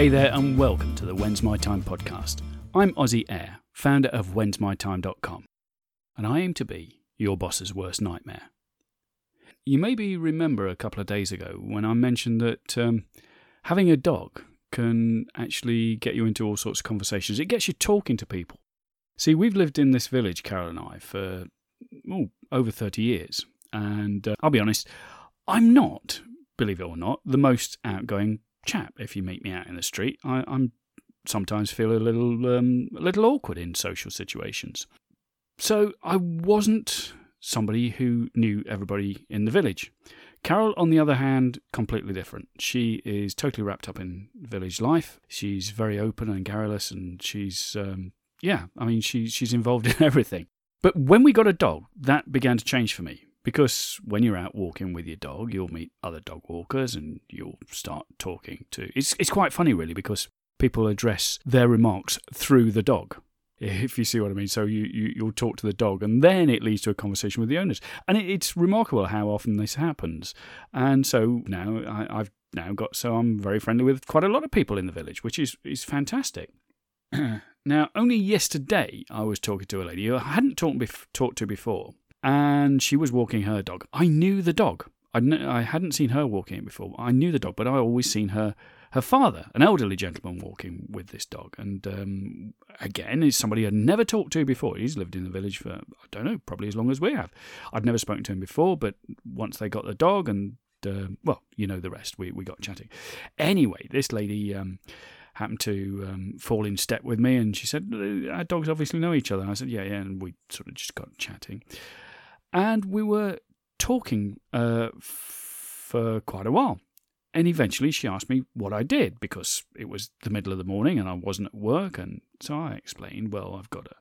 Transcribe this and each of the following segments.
Hey there, and welcome to the When's My Time podcast. I'm Ozzy Air, founder of whensmytime.com, and I aim to be your boss's worst nightmare. You maybe remember a couple of days ago when I mentioned that um, having a dog can actually get you into all sorts of conversations. It gets you talking to people. See, we've lived in this village, Carol and I, for over 30 years. And uh, I'll be honest, I'm not, believe it or not, the most outgoing chap. If you meet me out in the street, I, I'm sometimes feel a little um, a little awkward in social situations. So I wasn't somebody who knew everybody in the village. Carol, on the other hand, completely different. She is totally wrapped up in village life. She's very open and garrulous, and she's um, yeah, I mean, she she's involved in everything. But when we got a dog, that began to change for me because when you're out walking with your dog, you'll meet other dog walkers and you'll start talking to. It's it's quite funny really because people address their remarks through the dog. If you see what I mean, so you, you you'll talk to the dog, and then it leads to a conversation with the owners, and it, it's remarkable how often this happens. And so now I, I've now got so I'm very friendly with quite a lot of people in the village, which is is fantastic. now, only yesterday I was talking to a lady who I hadn't talked bef- talked to before, and she was walking her dog. I knew the dog. I'd n- I hadn't seen her walking it before. I knew the dog, but I always seen her her father, an elderly gentleman, walking with this dog. And um, again, is somebody I'd never talked to before. He's lived in the village for I don't know, probably as long as we have. I'd never spoken to him before, but once they got the dog, and uh, well, you know the rest. We we got chatting. Anyway, this lady. Um, happened to um, fall in step with me, and she said, "Our dogs obviously know each other." I said, "Yeah, yeah," and we sort of just got chatting, and we were talking uh, for quite a while. And eventually, she asked me what I did because it was the middle of the morning and I wasn't at work, and so I explained, "Well, I've got a."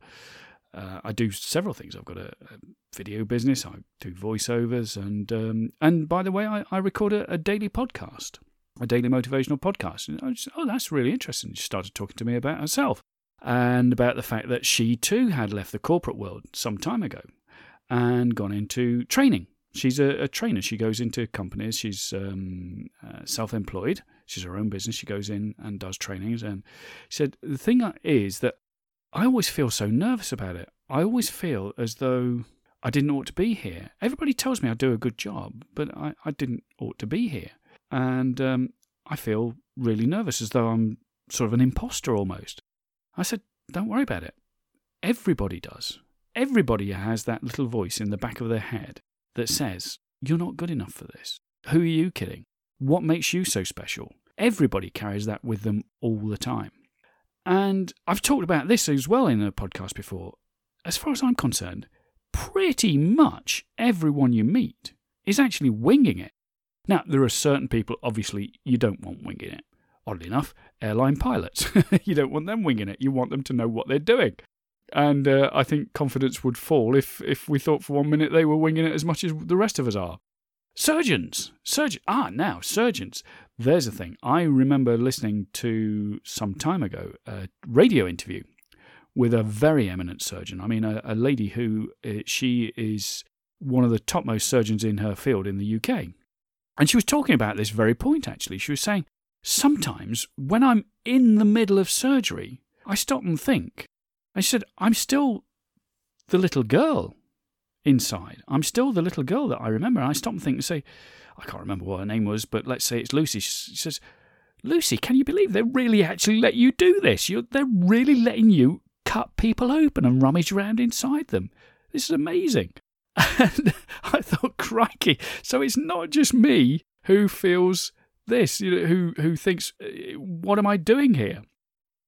Uh, I do several things. I've got a, a, video business. I do voiceovers, and um, and by the way, I, I record a, a daily podcast a daily motivational podcast. And I just, oh, that's really interesting. She started talking to me about herself and about the fact that she too had left the corporate world some time ago and gone into training. She's a, a trainer. She goes into companies. She's um, uh, self employed. She's her own business. She goes in and does trainings. And she said, The thing is that I always feel so nervous about it. I always feel as though I didn't ought to be here. Everybody tells me I do a good job, but I, I didn't ought to be here and um, I feel really nervous as though I'm sort of an imposter almost. I said, Don't worry about it. Everybody does. Everybody has that little voice in the back of their head that says, You're not good enough for this. Who are you kidding? What makes you so special? Everybody carries that with them all the time. And I've talked about this as well in a podcast before. As far as I'm concerned, pretty much everyone you meet is actually winging it. Now, there are certain people, obviously, you don't want winging it. Oddly enough, airline pilots. you don't want them winging it. You want them to know what they're doing. And uh, I think confidence would fall if, if we thought for one minute they were winging it as much as the rest of us are. Surgeons. Surgeon. Ah, now, surgeons. There's a thing. I remember listening to some time ago a radio interview with a very eminent surgeon. I mean, a, a lady who uh, she is one of the topmost surgeons in her field in the UK. And she was talking about this very point, actually. She was saying, sometimes when I'm in the middle of surgery, I stop and think. I said, I'm still the little girl inside. I'm still the little girl that I remember. And I stop and think and say, I can't remember what her name was, but let's say it's Lucy. She says, Lucy, can you believe they really actually let you do this? You're, they're really letting you cut people open and rummage around inside them. This is amazing. And I thought, crikey. So it's not just me who feels this, you know, who, who thinks, uh, what am I doing here?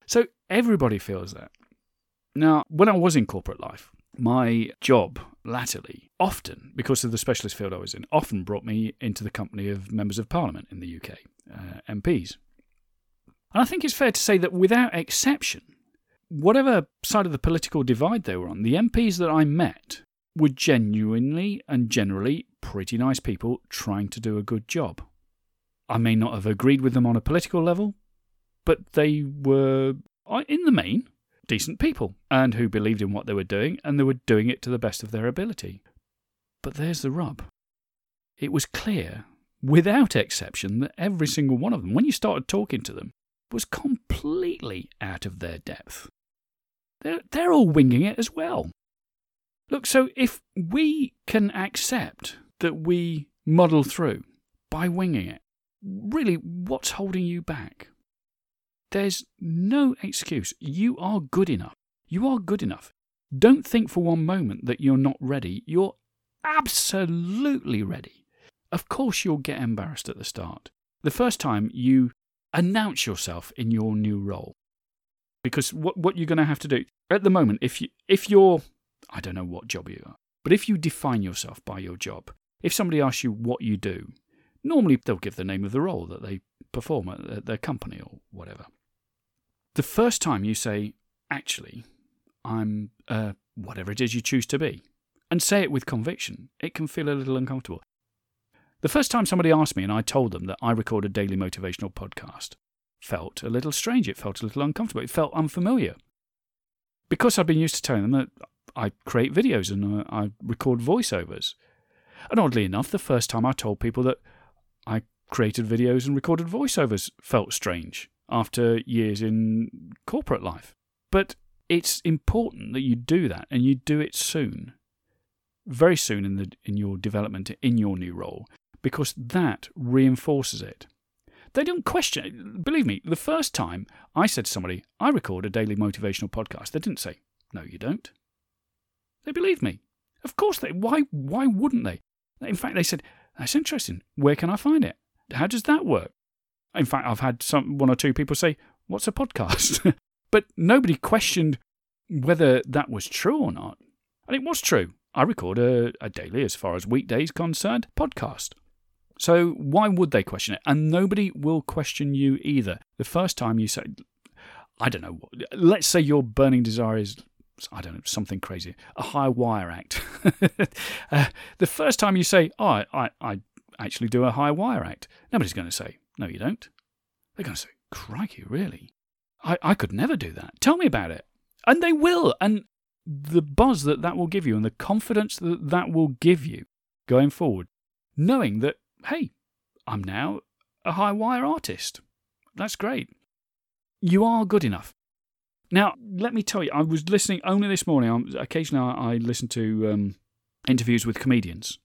So everybody feels that. Now, when I was in corporate life, my job latterly, often, because of the specialist field I was in, often brought me into the company of members of parliament in the UK, uh, MPs. And I think it's fair to say that without exception, whatever side of the political divide they were on, the MPs that I met were genuinely and generally pretty nice people trying to do a good job. I may not have agreed with them on a political level, but they were, in the main, decent people and who believed in what they were doing and they were doing it to the best of their ability. But there's the rub. It was clear, without exception, that every single one of them, when you started talking to them, was completely out of their depth. They're, they're all winging it as well. Look, so if we can accept that we muddle through by winging it, really, what's holding you back? There's no excuse. You are good enough. You are good enough. Don't think for one moment that you're not ready. You're absolutely ready. Of course, you'll get embarrassed at the start. The first time you announce yourself in your new role. Because what, what you're going to have to do at the moment, if, you, if you're, I don't know what job you are, but if you define yourself by your job, if somebody asks you what you do, normally they'll give the name of the role that they perform at their company or whatever. The first time you say, actually, I'm uh, whatever it is you choose to be, and say it with conviction, it can feel a little uncomfortable. The first time somebody asked me and I told them that I record a daily motivational podcast felt a little strange. It felt a little uncomfortable. It felt unfamiliar. Because I'd been used to telling them that I create videos and uh, I record voiceovers. And oddly enough, the first time I told people that I created videos and recorded voiceovers felt strange after years in corporate life. But it's important that you do that and you do it soon. Very soon in the in your development in your new role because that reinforces it. They don't question it. Believe me, the first time I said to somebody, I record a daily motivational podcast, they didn't say, No, you don't. They believed me. Of course they why why wouldn't they? In fact they said, That's interesting. Where can I find it? How does that work? In fact, I've had some one or two people say, What's a podcast? but nobody questioned whether that was true or not. And it was true. I record a, a daily, as far as weekdays concerned, podcast. So why would they question it? And nobody will question you either. The first time you say, I don't know, let's say your burning desire is, I don't know, something crazy, a high wire act. uh, the first time you say, oh, I, I, I actually do a high wire act, nobody's going to say, no, you don't. They're going to say, crikey, really? I, I could never do that. Tell me about it. And they will. And the buzz that that will give you and the confidence that that will give you going forward, knowing that hey, I'm now a high wire artist. That's great. You are good enough. Now, let me tell you, I was listening only this morning. Occasionally, I listen to um, interviews with comedians.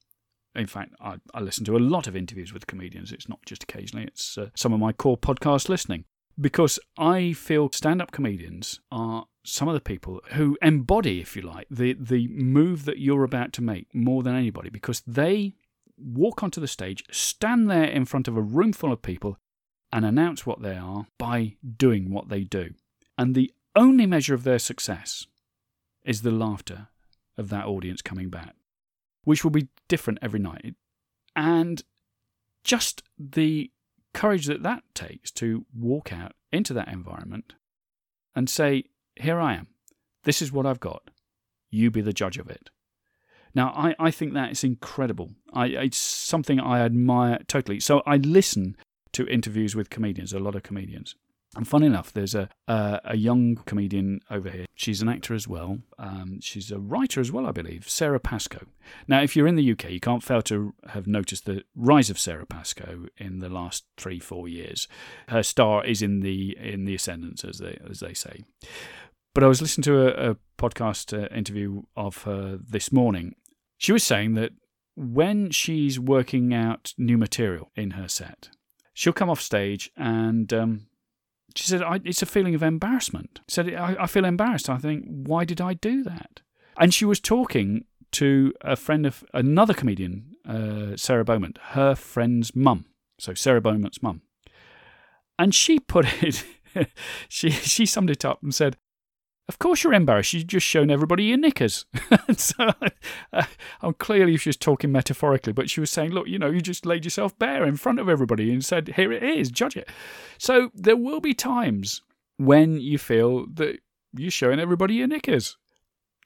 In fact, I, I, listen to a lot of interviews with comedians. It's not just occasionally, it's uh, some of my core podcast listening. Because I feel stand up comedians are some of the people who embody, if you like, the, the move that you're about to make more than anybody because they walk onto the stage, stand there in front of a room full of people, and announce what they are by doing what they do. And the only measure of their success is the laughter of that audience coming back, which will be different every night. And just the courage that that takes to walk out into that environment and say, Here I am. This is what I've got. You be the judge of it. Now, I, I think that is incredible. I, it's something I admire totally. So I listen to interviews with comedians, a lot of comedians. And funny enough, there's a a, a young comedian over here. She's an actor as well. Um, she's a writer as well, I believe. Sara Pascoe. Now, if you're in the UK, you can't fail to have noticed the rise of Sara Pascoe in the last three, four years. Her star is in the in the ascendance, as they as they say. But I was listening to a, a podcast uh, interview of her this morning, she was saying that when she's working out new material in her set, she'll come off stage and um, she said, It's a feeling of embarrassment. She said, I, I feel embarrassed. I think, why did I do that? And she was talking to a friend of another comedian, uh, Sarah Beaumont, her friend's mum. So Sarah Beaumont's mum. And she put it, she, she summed it up and said, of course you're embarrassed. You've just shown everybody your knickers. so uh, I'm clearly she was talking metaphorically, but she was saying, look, you know, you just laid yourself bare in front of everybody and said, here it is, judge it. So there will be times when you feel that you're showing everybody your knickers.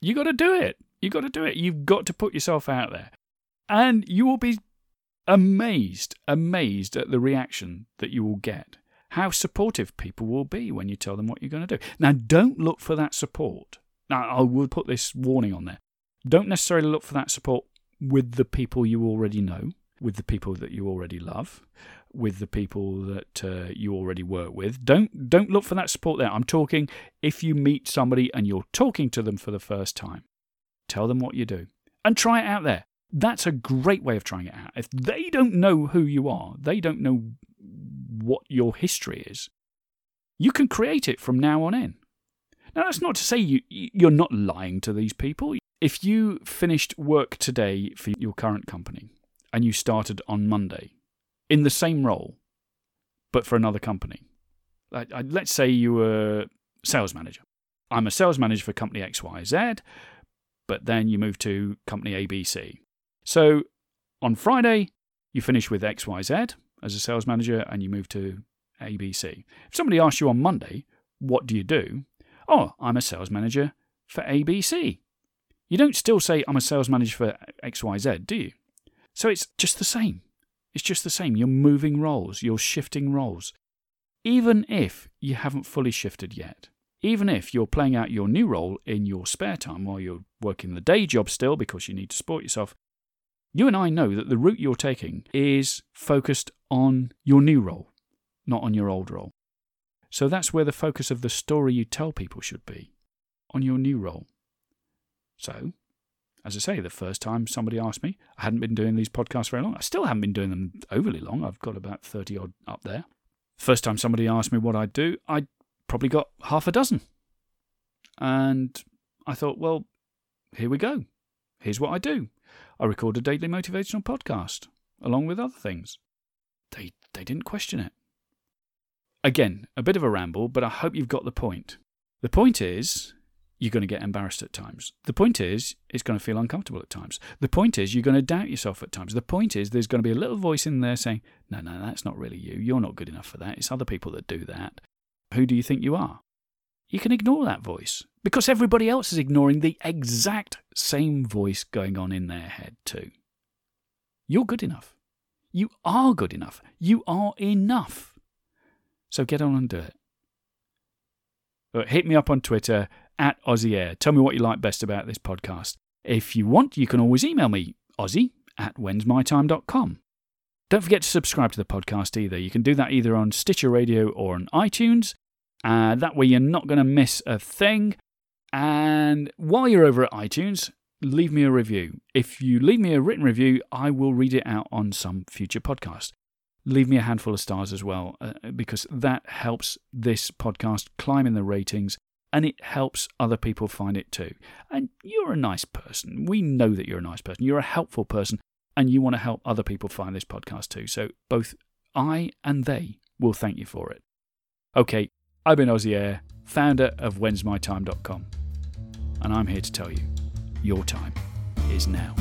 You got to do it. You got to do it. You've got to put yourself out there. And you will be amazed, amazed at the reaction that you will get how supportive people will be when you tell them what you're going to do. Now, don't look for that support. Now, I will put this warning on there. Don't necessarily look for that support with the people you already know, with the people that you already love, with the people that uh, you already work with. Don't don't look for that support there. I'm talking if you meet somebody and you're talking to them for the first time, tell them what you do and try it out there. That's a great way of trying it out. If they don't know who you are, they don't know what your history is, you can create it from now on in. Now, that's not to say you, you're not lying to these people. If you finished work today for your current company and you started on Monday in the same role, but for another company, let's say you were sales manager. I'm a sales manager for company XYZ, but then you move to company ABC. So on Friday, you finish with XYZ as a sales manager and you move to ABC. If somebody asks you on Monday, what do you do? Oh, I'm a sales manager for ABC. You don't still say, I'm a sales manager for XYZ, do you? So it's just the same. It's just the same. You're moving roles, you're shifting roles. Even if you haven't fully shifted yet, even if you're playing out your new role in your spare time while you're working the day job still because you need to support yourself, you and I know that the route you're taking is focused on your new role, not on your old role. So that's where the focus of the story you tell people should be on your new role. So, as I say, the first time somebody asked me, I hadn't been doing these podcasts very long. I still haven't been doing them overly long. I've got about 30 odd up there. First time somebody asked me what I'd do, I probably got half a dozen. And I thought, well, here we go. Here's what I do. I record a daily motivational podcast, along with other things. They, they didn't question it. Again, a bit of a ramble, but I hope you've got the point. The point is, you're going to get embarrassed at times. The point is, it's going to feel uncomfortable at times. The point is, you're going to doubt yourself at times. The point is, there's going to be a little voice in there saying, no, no, that's not really you. You're not good enough for that. It's other people that do that. Who do you think you are? You can ignore that voice because everybody else is ignoring the exact same voice going on in their head, too. You're good enough. You are good enough. You are enough. So get on and do it. But hit me up on Twitter at Aussie Air. Tell me what you like best about this podcast. If you want, you can always email me, Aussie at whensmytime.com. Don't forget to subscribe to the podcast either. You can do that either on Stitcher Radio or on iTunes. Uh, that way, you're not going to miss a thing. And while you're over at iTunes, leave me a review. If you leave me a written review, I will read it out on some future podcast. Leave me a handful of stars as well, uh, because that helps this podcast climb in the ratings and it helps other people find it too. And you're a nice person. We know that you're a nice person. You're a helpful person, and you want to help other people find this podcast too. So both I and they will thank you for it. Okay, I've been Aussie Air, founder of whensmytime.com, and I'm here to tell you your time is now.